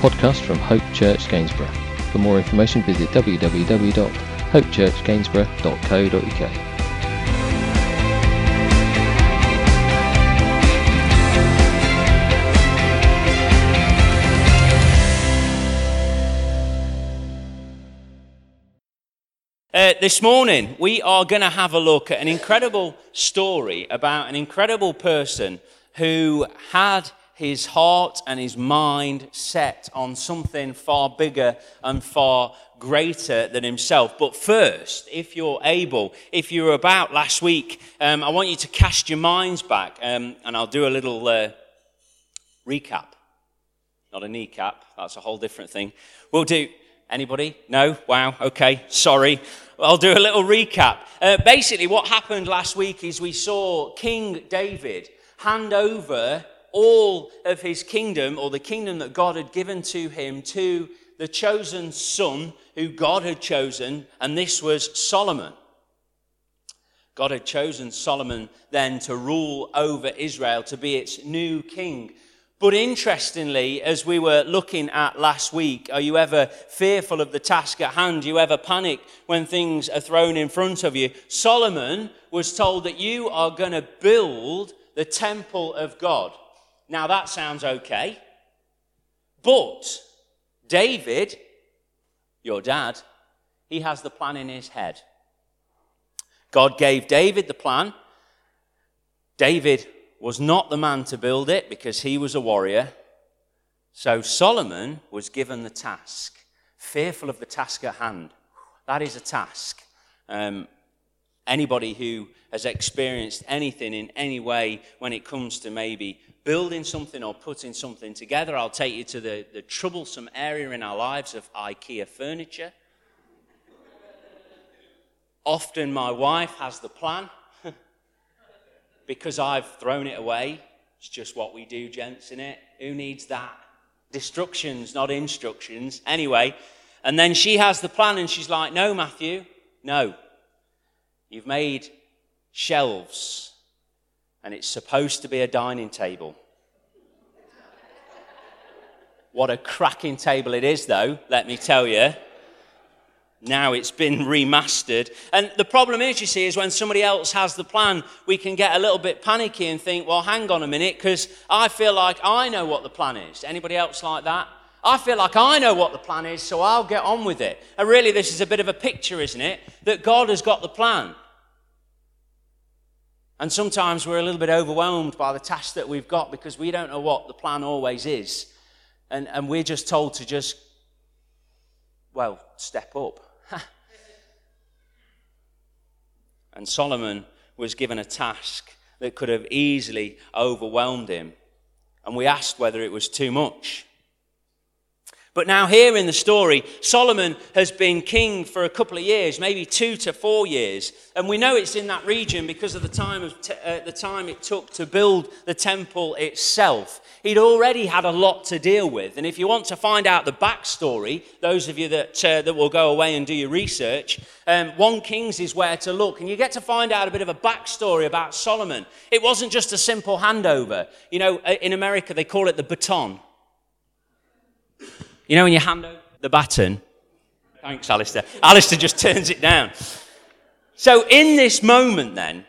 Podcast from Hope Church Gainsborough. For more information, visit www.hopechurchgainsborough.co.uk. Uh, this morning, we are going to have a look at an incredible story about an incredible person who had his heart and his mind set on something far bigger and far greater than himself. But first, if you're able, if you were about last week, um, I want you to cast your minds back um, and I'll do a little uh, recap. Not a kneecap, that's a whole different thing. We'll do Anybody? No? Wow. Okay. Sorry. I'll do a little recap. Uh, basically, what happened last week is we saw King David hand over all of his kingdom, or the kingdom that God had given to him, to the chosen son who God had chosen, and this was Solomon. God had chosen Solomon then to rule over Israel, to be its new king. But interestingly, as we were looking at last week, are you ever fearful of the task at hand? Do you ever panic when things are thrown in front of you? Solomon was told that you are going to build the temple of God. Now that sounds okay. But David, your dad, he has the plan in his head. God gave David the plan. David was not the man to build it because he was a warrior. So Solomon was given the task, fearful of the task at hand. That is a task. Um, anybody who has experienced anything in any way when it comes to maybe building something or putting something together, I'll take you to the, the troublesome area in our lives of IKEA furniture. Often my wife has the plan because I've thrown it away. It's just what we do, gents, in it. Who needs that? Destructions, not instructions. Anyway, and then she has the plan and she's like, No, Matthew, no. You've made shelves and it's supposed to be a dining table. What a cracking table it is, though, let me tell you. Now it's been remastered. And the problem is, you see, is when somebody else has the plan, we can get a little bit panicky and think, well, hang on a minute, because I feel like I know what the plan is. Anybody else like that? I feel like I know what the plan is, so I'll get on with it. And really, this is a bit of a picture, isn't it? That God has got the plan. And sometimes we're a little bit overwhelmed by the task that we've got because we don't know what the plan always is. And, and we're just told to just, well, step up. and Solomon was given a task that could have easily overwhelmed him. And we asked whether it was too much. But now, here in the story, Solomon has been king for a couple of years, maybe two to four years. And we know it's in that region because of the time, of uh, the time it took to build the temple itself. He'd already had a lot to deal with. And if you want to find out the backstory, those of you that, uh, that will go away and do your research, um, 1 Kings is where to look. And you get to find out a bit of a backstory about Solomon. It wasn't just a simple handover. You know, uh, in America, they call it the baton. You know when you hand over the baton? Thanks, Alistair. Alistair just turns it down. So, in this moment, then,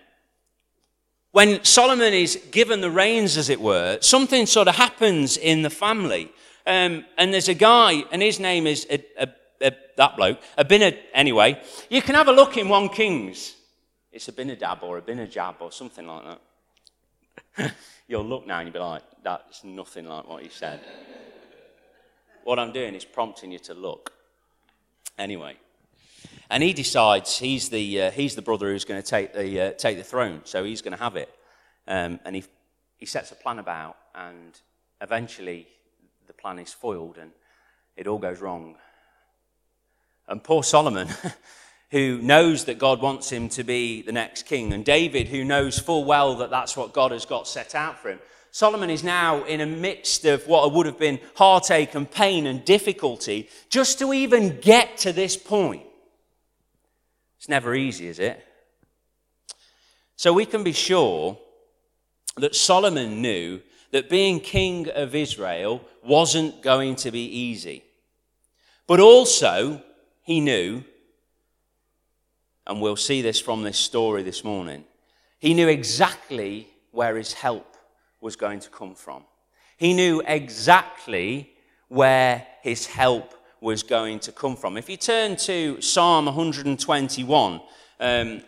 when Solomon is given the reins, as it were, something sort of happens in the family. Um, and there's a guy, and his name is a, a, a, that bloke, Abinadab. Anyway, you can have a look in 1 Kings. It's Abinadab or Abinadab or something like that. You'll look now and you'll be like, that's nothing like what he said. What I'm doing is prompting you to look. Anyway. And he decides he's the, uh, he's the brother who's going to take the, uh, take the throne, so he's going to have it. Um, and he, he sets a plan about, and eventually the plan is foiled and it all goes wrong. And poor Solomon, who knows that God wants him to be the next king, and David, who knows full well that that's what God has got set out for him, Solomon is now in a midst of what would have been heartache and pain and difficulty just to even get to this point. It's never easy, is it? So we can be sure that Solomon knew that being king of Israel wasn't going to be easy. But also, he knew, and we'll see this from this story this morning, he knew exactly where his help was going to come from. He knew exactly where his help was going to come from. If you turn to Psalm 121, um,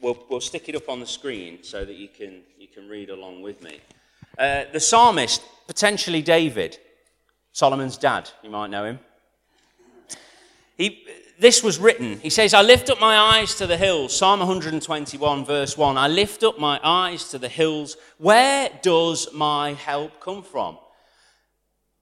we'll, we'll stick it up on the screen so that you can, you can read along with me. Uh, the psalmist, potentially David, Solomon's dad, you might know him. He, this was written. He says, I lift up my eyes to the hills. Psalm 121, verse 1. I lift up my eyes to the hills. Where does my help come from?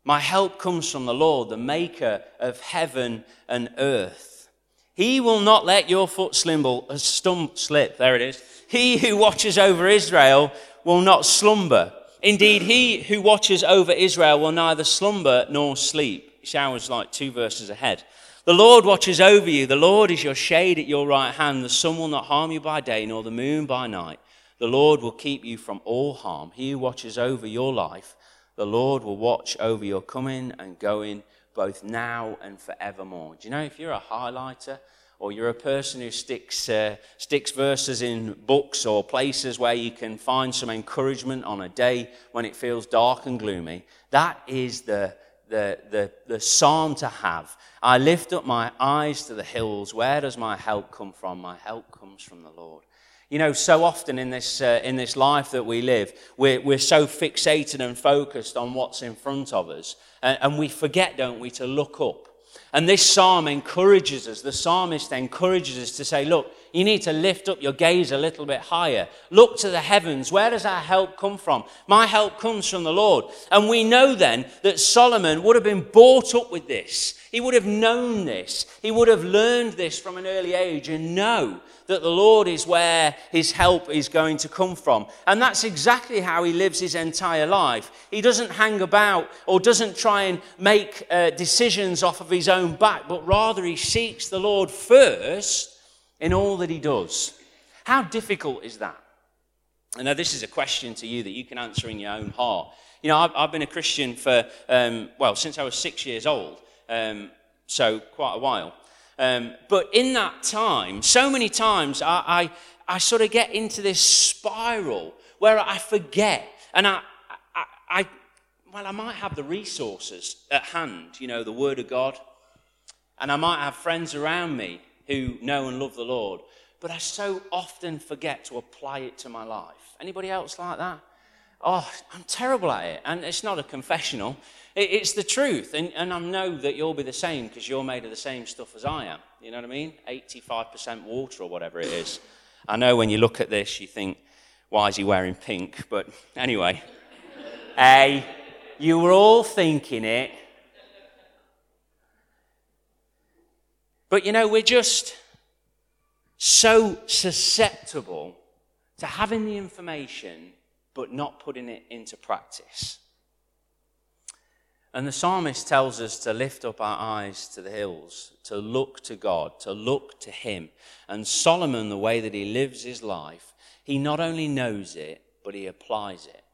My help comes from the Lord, the maker of heaven and earth. He will not let your foot slimble, uh, stump, slip. There it is. He who watches over Israel will not slumber. Indeed, he who watches over Israel will neither slumber nor sleep. Showers like two verses ahead. The Lord watches over you. The Lord is your shade at your right hand. The sun will not harm you by day, nor the moon by night. The Lord will keep you from all harm. He who watches over your life the Lord will watch over your coming and going both now and forevermore. Do you know if you're a highlighter or you're a person who sticks, uh, sticks verses in books or places where you can find some encouragement on a day when it feels dark and gloomy, that is the, the, the, the psalm to have. I lift up my eyes to the hills. Where does my help come from? My help comes from the Lord. You know, so often in this, uh, in this life that we live, we're, we're so fixated and focused on what's in front of us. And, and we forget, don't we, to look up. And this psalm encourages us, the psalmist encourages us to say, look, you need to lift up your gaze a little bit higher. Look to the heavens. Where does our help come from? My help comes from the Lord. And we know then that Solomon would have been brought up with this. He would have known this. He would have learned this from an early age and know that the Lord is where his help is going to come from. And that's exactly how he lives his entire life. He doesn't hang about or doesn't try and make uh, decisions off of his own back, but rather he seeks the Lord first in all that he does. How difficult is that? And now, this is a question to you that you can answer in your own heart. You know, I've, I've been a Christian for, um, well, since I was six years old, um, so quite a while. Um, but in that time, so many times I, I, I, sort of get into this spiral where I forget. And I, I, I, well, I might have the resources at hand, you know, the Word of God. And I might have friends around me who know and love the Lord. But I so often forget to apply it to my life. Anybody else like that? Oh, I'm terrible at it. And it's not a confessional. It's the truth. And, and I know that you'll be the same because you're made of the same stuff as I am. You know what I mean? 85% water or whatever it is. I know when you look at this, you think, why is he wearing pink? But anyway, A, you were all thinking it. But you know, we're just so susceptible to having the information but not putting it into practice. And the psalmist tells us to lift up our eyes to the hills, to look to God, to look to Him. And Solomon, the way that he lives his life, he not only knows it, but he applies it.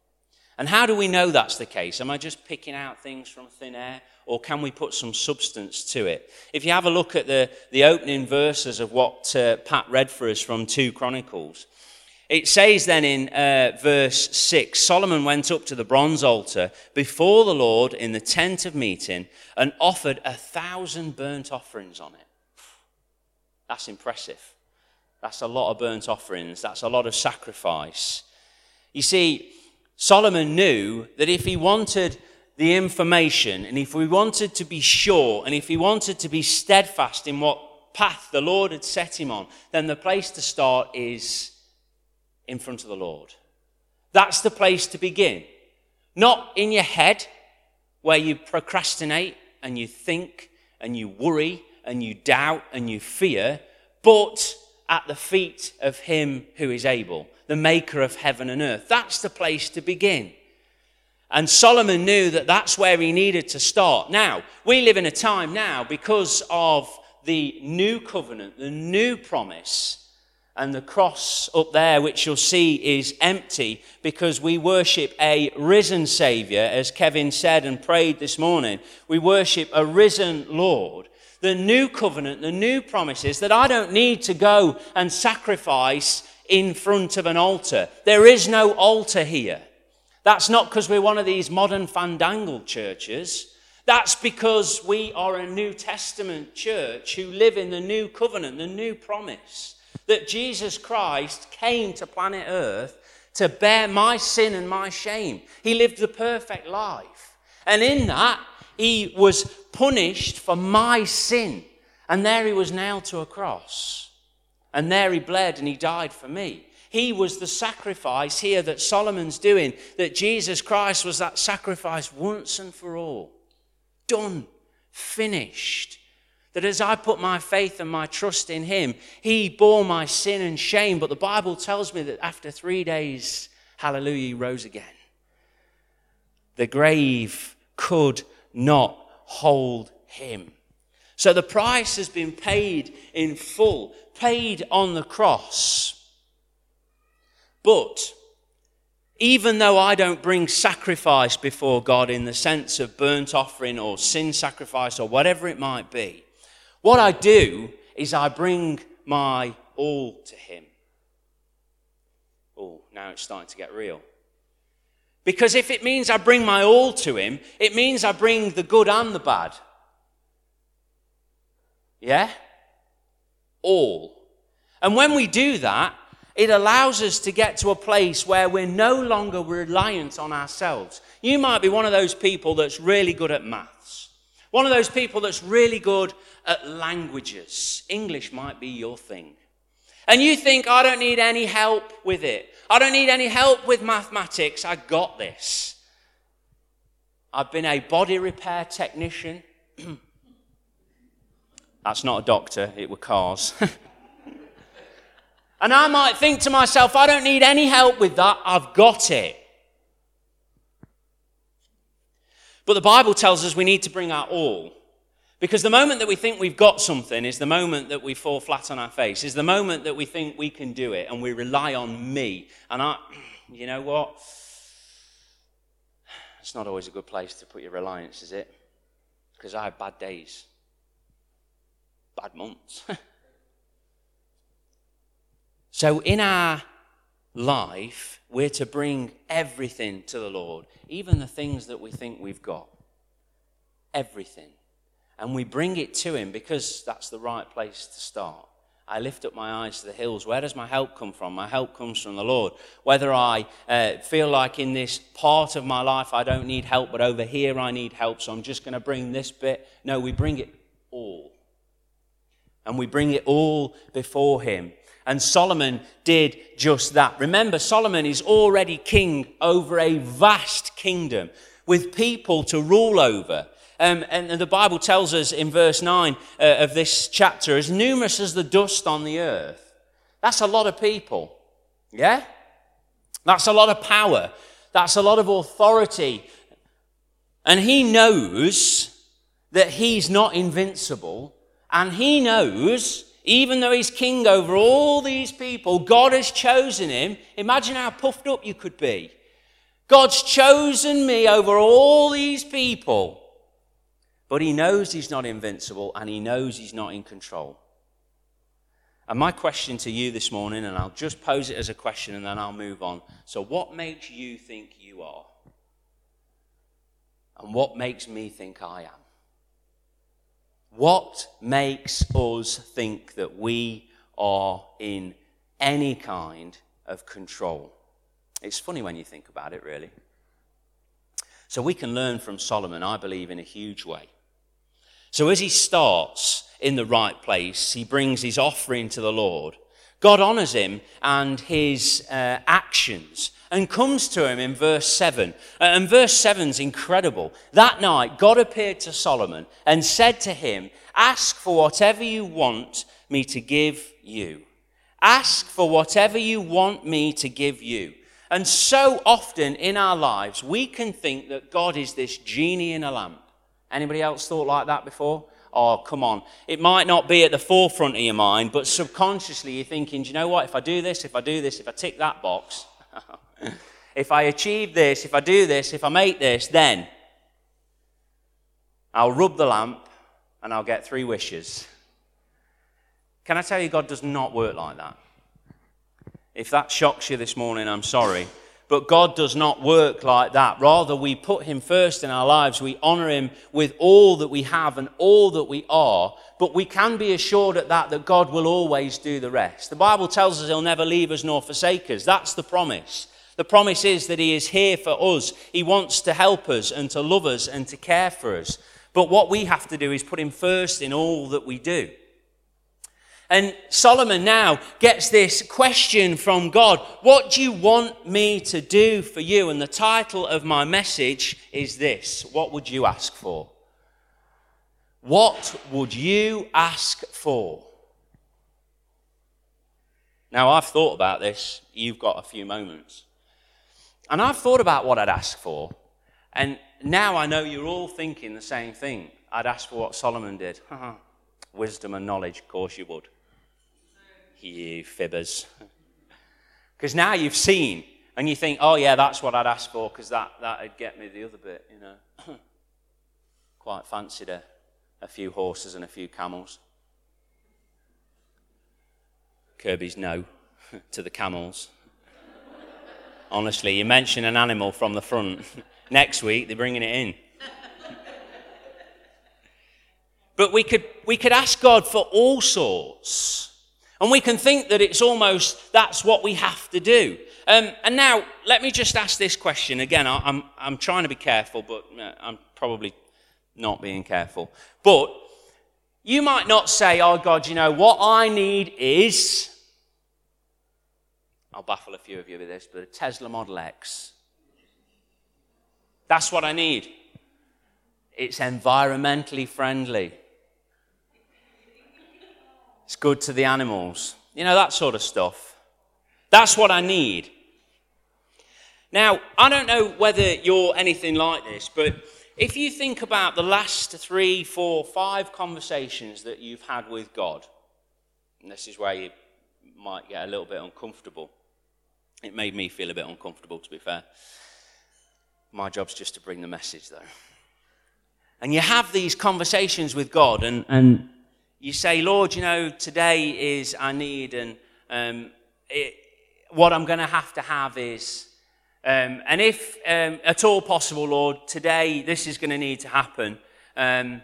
And how do we know that's the case? Am I just picking out things from thin air? Or can we put some substance to it? If you have a look at the, the opening verses of what uh, Pat read for us from 2 Chronicles, it says then in uh, verse 6 Solomon went up to the bronze altar before the Lord in the tent of meeting and offered a thousand burnt offerings on it. That's impressive. That's a lot of burnt offerings. That's a lot of sacrifice. You see, Solomon knew that if he wanted the information and if we wanted to be sure and if he wanted to be steadfast in what path the Lord had set him on, then the place to start is in front of the Lord. That's the place to begin. Not in your head, where you procrastinate and you think and you worry and you doubt and you fear, but at the feet of Him who is able, the maker of heaven and earth. That's the place to begin. And Solomon knew that that's where he needed to start. Now, we live in a time now because of the new covenant, the new promise And the cross up there, which you'll see, is empty because we worship a risen Savior, as Kevin said and prayed this morning. We worship a risen Lord. The new covenant, the new promises that I don't need to go and sacrifice in front of an altar. There is no altar here. That's not because we're one of these modern fandangled churches. That's because we are a New Testament church who live in the new covenant, the new promise that Jesus Christ came to planet Earth to bear my sin and my shame. He lived the perfect life. And in that, he was punished for my sin. And there he was nailed to a cross. And there he bled and he died for me. He was the sacrifice here that Solomon's doing, that Jesus Christ was that sacrifice once and for all done, finished. That as I put my faith and my trust in Him, He bore my sin and shame. But the Bible tells me that after three days, hallelujah, He rose again. The grave could not hold Him. So the price has been paid in full, paid on the cross. But even though I don't bring sacrifice before God in the sense of burnt offering or sin sacrifice or whatever it might be, what I do is I bring my all to Him. Oh, now it's starting to get real. Because if it means I bring my all to Him, it means I bring the good and the bad. Yeah? All. And when we do that, it allows us to get to a place where we're no longer reliant on ourselves. You might be one of those people that's really good at maths, one of those people that's really good at languages. English might be your thing. And you think, I don't need any help with it. I don't need any help with mathematics. I got this. I've been a body repair technician. That's not a doctor, it were cars. And I might think to myself, I don't need any help with that, I've got it. But the Bible tells us we need to bring our all. Because the moment that we think we've got something is the moment that we fall flat on our face, is the moment that we think we can do it and we rely on me. And I, you know what? It's not always a good place to put your reliance, is it? Because I have bad days, bad months. So in our life, we're to bring everything to the Lord, even the things that we think we've got. Everything. And we bring it to Him because that's the right place to start. I lift up my eyes to the hills. Where does my help come from? My help comes from the Lord. Whether I uh, feel like in this part of my life I don't need help, but over here I need help, so I'm just going to bring this bit. No, we bring it all. And we bring it all before Him. And Solomon did just that. Remember, Solomon is already king over a vast kingdom with people to rule over. Um, and the Bible tells us in verse 9 uh, of this chapter, as numerous as the dust on the earth. That's a lot of people. Yeah? That's a lot of power. That's a lot of authority. And he knows that he's not invincible. And he knows even though he's king over all these people, God has chosen him. Imagine how puffed up you could be. God's chosen me over all these people. But he knows he's not invincible and he knows he's not in control. And my question to you this morning, and I'll just pose it as a question and then I'll move on. So, what makes you think you are? And what makes me think I am? What makes us think that we are in any kind of control? It's funny when you think about it, really. So we can learn from Solomon, I believe, in a huge way. So as he starts in the right place, he brings his offering to the Lord. God honors him and his uh, actions and comes to him in verse 7. Uh, and verse 7 is incredible. That night, God appeared to Solomon and said to him, Ask for whatever you want me to give you. Ask for whatever you want me to give you. And so often in our lives, we can think that God is this genie in a lamp. Anybody else thought like that before? oh, come on. It might not be at the forefront of your mind, but subconsciously you're thinking, do you know what? If I do this, if I do this, if I tick that box, if I achieve this, if I do this, if I make this, then I'll rub the lamp and I'll get three wishes. Can I tell you, God does not work like that? If that shocks you this morning, I'm sorry. But God does not work like that. Rather, we put Him first in our lives. We honor Him with all that we have and all that we are. But we can be assured at that that God will always do the rest. The Bible tells us He'll never leave us nor forsake us. That's the promise. The promise is that He is here for us. He wants to help us and to love us and to care for us. But what we have to do is put Him first in all that we do. And Solomon now gets this question from God What do you want me to do for you? And the title of my message is this What would you ask for? What would you ask for? Now, I've thought about this. You've got a few moments. And I've thought about what I'd ask for. And now I know you're all thinking the same thing. I'd ask for what Solomon did. Uh-huh. Wisdom and knowledge, of course you would you fibbers. Because now you've seen and you think, oh, yeah, that's what I'd ask for because that, that'd get me the other bit, you know. Quite fancied a, a few horses and a few camels. Kirby's no to the camels. Honestly, you mention an animal from the front. Next week, they're bringing it in. but we could, we could ask God for all sorts. And we can think that it's almost that's what we have to do. Um, and now, let me just ask this question again. I, I'm, I'm trying to be careful, but uh, I'm probably not being careful. But you might not say, oh, God, you know, what I need is. I'll baffle a few of you with this, but a Tesla Model X. That's what I need. It's environmentally friendly. It's good to the animals. You know, that sort of stuff. That's what I need. Now, I don't know whether you're anything like this, but if you think about the last three, four, five conversations that you've had with God, and this is where you might get a little bit uncomfortable. It made me feel a bit uncomfortable, to be fair. My job's just to bring the message, though. And you have these conversations with God, and, and you say, Lord, you know, today is I need, and um, it, what I'm going to have to have is, um, and if um, at all possible, Lord, today this is going to need to happen. Um,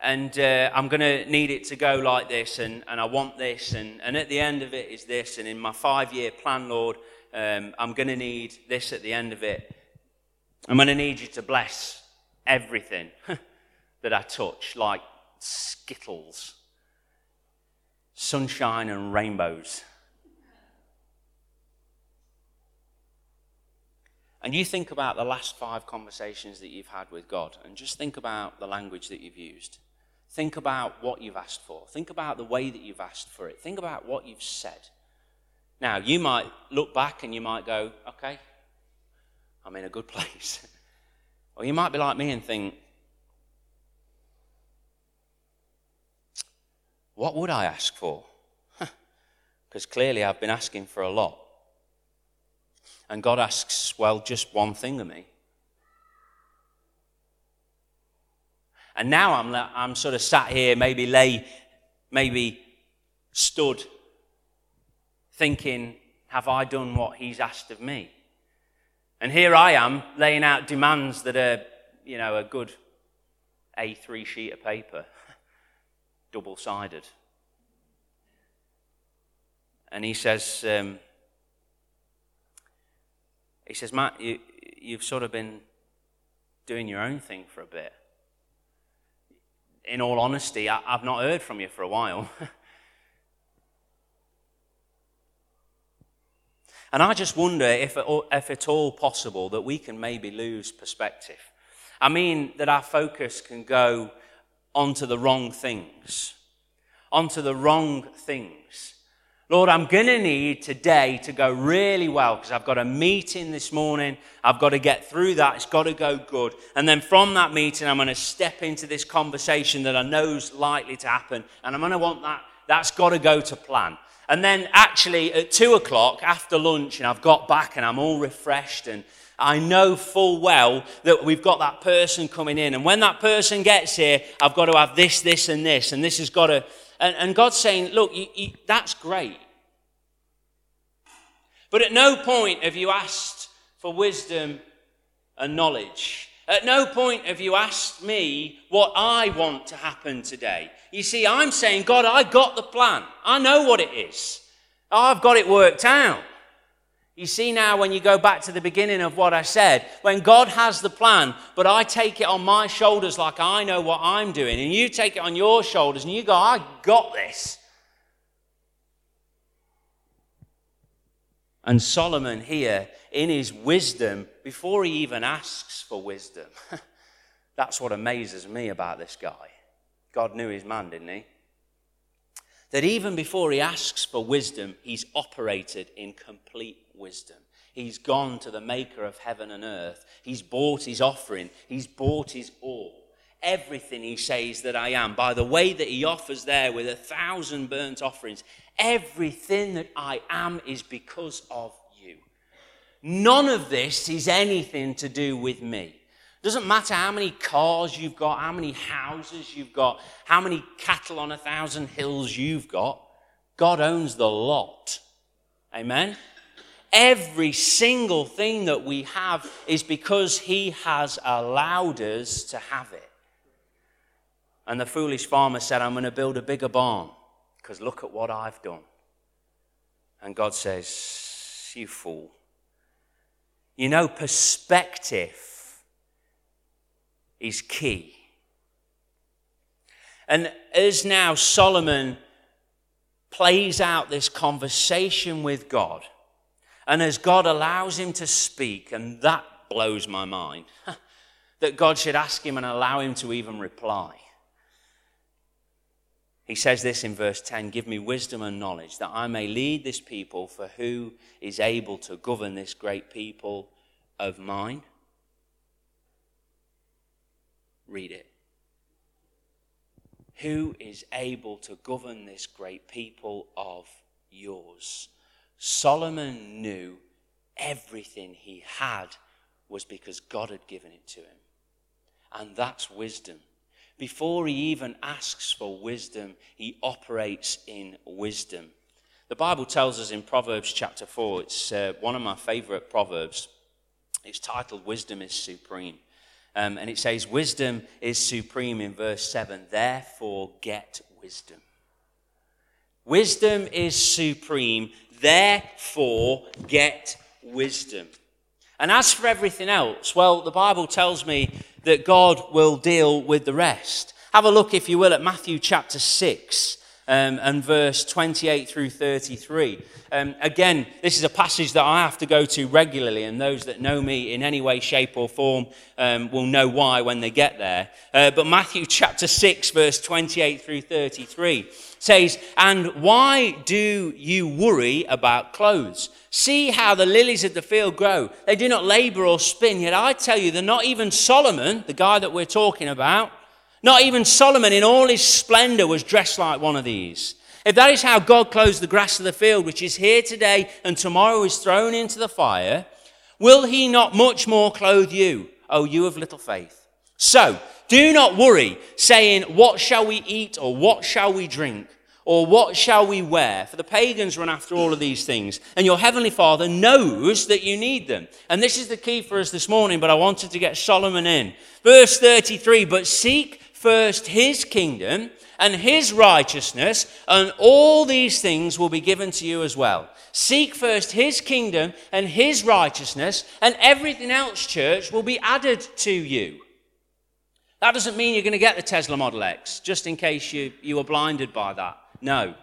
and uh, I'm going to need it to go like this, and, and I want this, and, and at the end of it is this, and in my five year plan, Lord, um, I'm going to need this at the end of it. I'm going to need you to bless everything that I touch, like skittles sunshine and rainbows. And you think about the last five conversations that you've had with God, and just think about the language that you've used. Think about what you've asked for. Think about the way that you've asked for it. Think about what you've said. Now, you might look back and you might go, okay, I'm in a good place. or you might be like me and think, What would I ask for? Because clearly I've been asking for a lot. And God asks, well, just one thing of me. And now I'm, I'm sort of sat here, maybe lay, maybe stood, thinking, have I done what He's asked of me? And here I am laying out demands that are, you know, a good A3 sheet of paper double sided. And he says, um, he says, Matt, you, you've sort of been doing your own thing for a bit. In all honesty, I, I've not heard from you for a while. And I just wonder if, if it's all possible that we can maybe lose perspective. I mean, that our focus can go onto the wrong things, onto the wrong things. Lord, I'm going to need today to go really well because I've got a meeting this morning. I've got to get through that. It's got to go good. And then from that meeting, I'm going to step into this conversation that I know is likely to happen. And I'm going to want that, that's got to go to plan. And then actually at two o'clock after lunch, and I've got back and I'm all refreshed and I know full well that we've got that person coming in. And when that person gets here, I've got to have this, this, and this. And this has got to, and, and God's saying, look, you, you, that's great. But at no point have you asked for wisdom and knowledge. At no point have you asked me what I want to happen today. You see, I'm saying, God, I got the plan. I know what it is. I've got it worked out. You see now, when you go back to the beginning of what I said, when God has the plan, but I take it on my shoulders like I know what I'm doing, and you take it on your shoulders and you go, I got this. And Solomon here, in his wisdom, before he even asks for wisdom, that's what amazes me about this guy. God knew his man, didn't he? That even before he asks for wisdom, he's operated in complete wisdom. He's gone to the maker of heaven and earth. He's bought his offering. He's bought his all. Everything he says that I am, by the way that he offers there with a thousand burnt offerings, Everything that I am is because of. None of this is anything to do with me. Doesn't matter how many cars you've got, how many houses you've got, how many cattle on a thousand hills you've got. God owns the lot. Amen? Every single thing that we have is because He has allowed us to have it. And the foolish farmer said, I'm going to build a bigger barn because look at what I've done. And God says, You fool. You know, perspective is key. And as now Solomon plays out this conversation with God, and as God allows him to speak, and that blows my mind, that God should ask him and allow him to even reply. He says this in verse 10 Give me wisdom and knowledge, that I may lead this people, for who is able to govern this great people of mine? Read it. Who is able to govern this great people of yours? Solomon knew everything he had was because God had given it to him. And that's wisdom. Before he even asks for wisdom, he operates in wisdom. The Bible tells us in Proverbs chapter 4, it's uh, one of my favorite proverbs. It's titled Wisdom is Supreme. Um, and it says, Wisdom is supreme in verse 7. Therefore, get wisdom. Wisdom is supreme. Therefore, get wisdom. And as for everything else, well, the Bible tells me that God will deal with the rest. Have a look, if you will, at Matthew chapter 6 um, and verse 28 through 33. Um, again, this is a passage that I have to go to regularly, and those that know me in any way, shape, or form um, will know why when they get there. Uh, but Matthew chapter 6, verse 28 through 33 says, And why do you worry about clothes? See how the lilies of the field grow. They do not labor or spin, yet I tell you, they're not even Solomon, the guy that we're talking about, not even Solomon in all his splendor was dressed like one of these. If that is how God clothes the grass of the field, which is here today and tomorrow is thrown into the fire, will he not much more clothe you, O you of little faith? So, do not worry, saying, What shall we eat, or what shall we drink, or what shall we wear? For the pagans run after all of these things, and your heavenly Father knows that you need them. And this is the key for us this morning, but I wanted to get Solomon in. Verse 33 But seek first his kingdom and his righteousness, and all these things will be given to you as well. Seek first his kingdom and his righteousness, and everything else, church, will be added to you. That doesn't mean you're going to get the Tesla Model X, just in case you, you were blinded by that. No.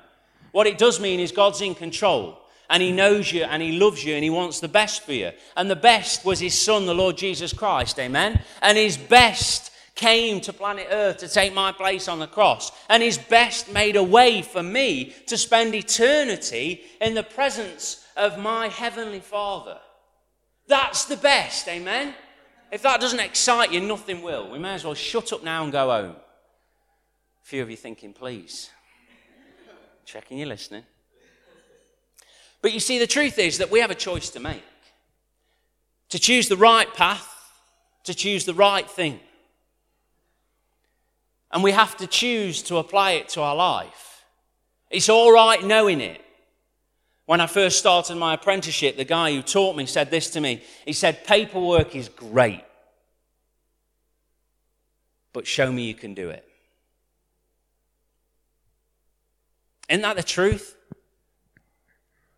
What it does mean is God's in control, and he knows you, and he loves you, and he wants the best for you. And the best was his son, the Lord Jesus Christ. Amen? And his best came to planet Earth to take my place on the cross, and his best made a way for me to spend eternity in the presence of my heavenly Father. That's the best, amen? If that doesn't excite you, nothing will. We may as well shut up now and go home. A few of you thinking, please. Checking you're listening. But you see, the truth is that we have a choice to make to choose the right path, to choose the right thing. And we have to choose to apply it to our life. It's all right knowing it. When I first started my apprenticeship, the guy who taught me said this to me. He said, Paperwork is great, but show me you can do it. Isn't that the truth?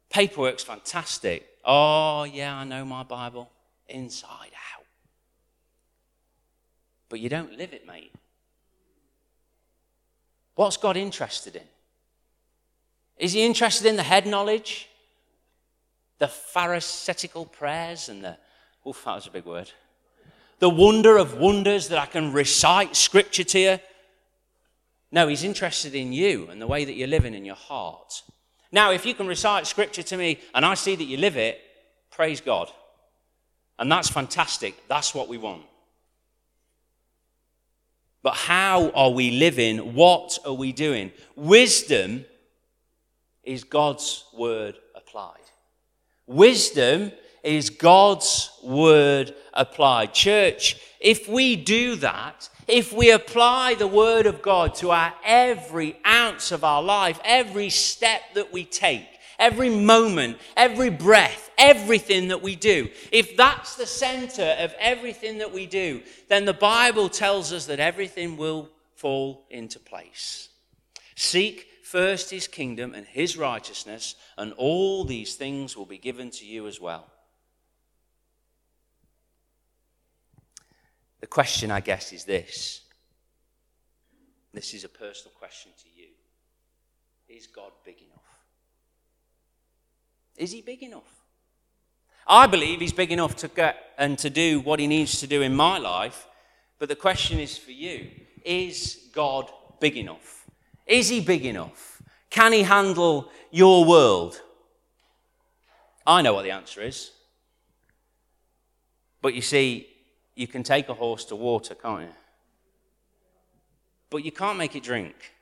Paperwork's fantastic. Oh, yeah, I know my Bible inside out. But you don't live it, mate. What's God interested in? Is he interested in the head knowledge? The pharisaical prayers and the, oof, that was a big word. The wonder of wonders that I can recite scripture to you? No, he's interested in you and the way that you're living in your heart. Now, if you can recite scripture to me and I see that you live it, praise God. And that's fantastic. That's what we want. But how are we living? What are we doing? Wisdom is God's word applied. Wisdom is God's word applied. Church, if we do that, if we apply the word of God to our every ounce of our life, every step that we take, every moment, every breath, everything that we do, if that's the center of everything that we do, then the Bible tells us that everything will fall into place. Seek first his kingdom and his righteousness, and all these things will be given to you as well. The question, I guess, is this. This is a personal question to you. Is God big enough? Is he big enough? I believe he's big enough to get and to do what he needs to do in my life. But the question is for you is God big enough? Is he big enough? Can he handle your world? I know what the answer is. But you see, you can take a horse to water, can't you? But you can't make it drink.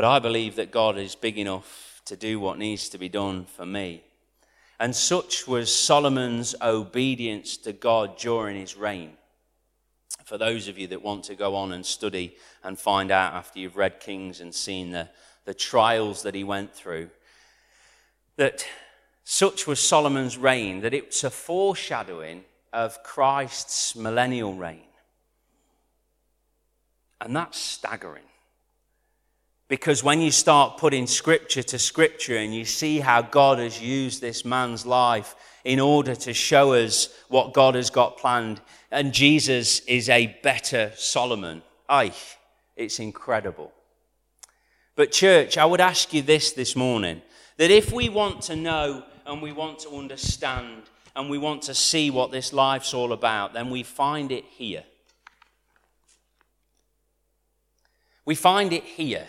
But I believe that God is big enough to do what needs to be done for me. And such was Solomon's obedience to God during his reign. For those of you that want to go on and study and find out after you've read Kings and seen the, the trials that he went through, that such was Solomon's reign that it's a foreshadowing of Christ's millennial reign. And that's staggering. Because when you start putting scripture to scripture and you see how God has used this man's life in order to show us what God has got planned, and Jesus is a better Solomon, aye, it's incredible. But, church, I would ask you this this morning that if we want to know and we want to understand and we want to see what this life's all about, then we find it here. We find it here.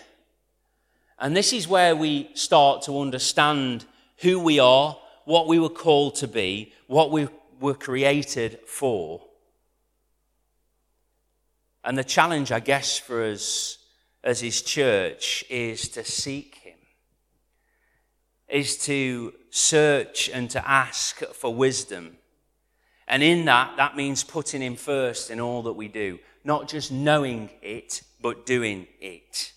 And this is where we start to understand who we are, what we were called to be, what we were created for. And the challenge, I guess, for us as his church is to seek him, is to search and to ask for wisdom. And in that, that means putting him first in all that we do, not just knowing it, but doing it.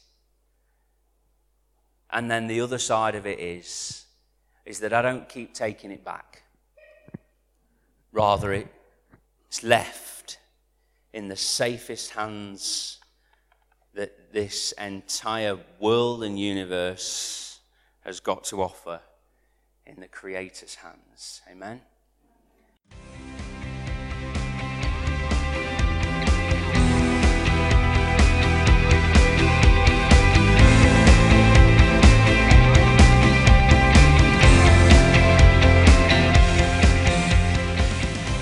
And then the other side of it is, is that I don't keep taking it back. Rather, it's left in the safest hands that this entire world and universe has got to offer in the Creator's hands. Amen.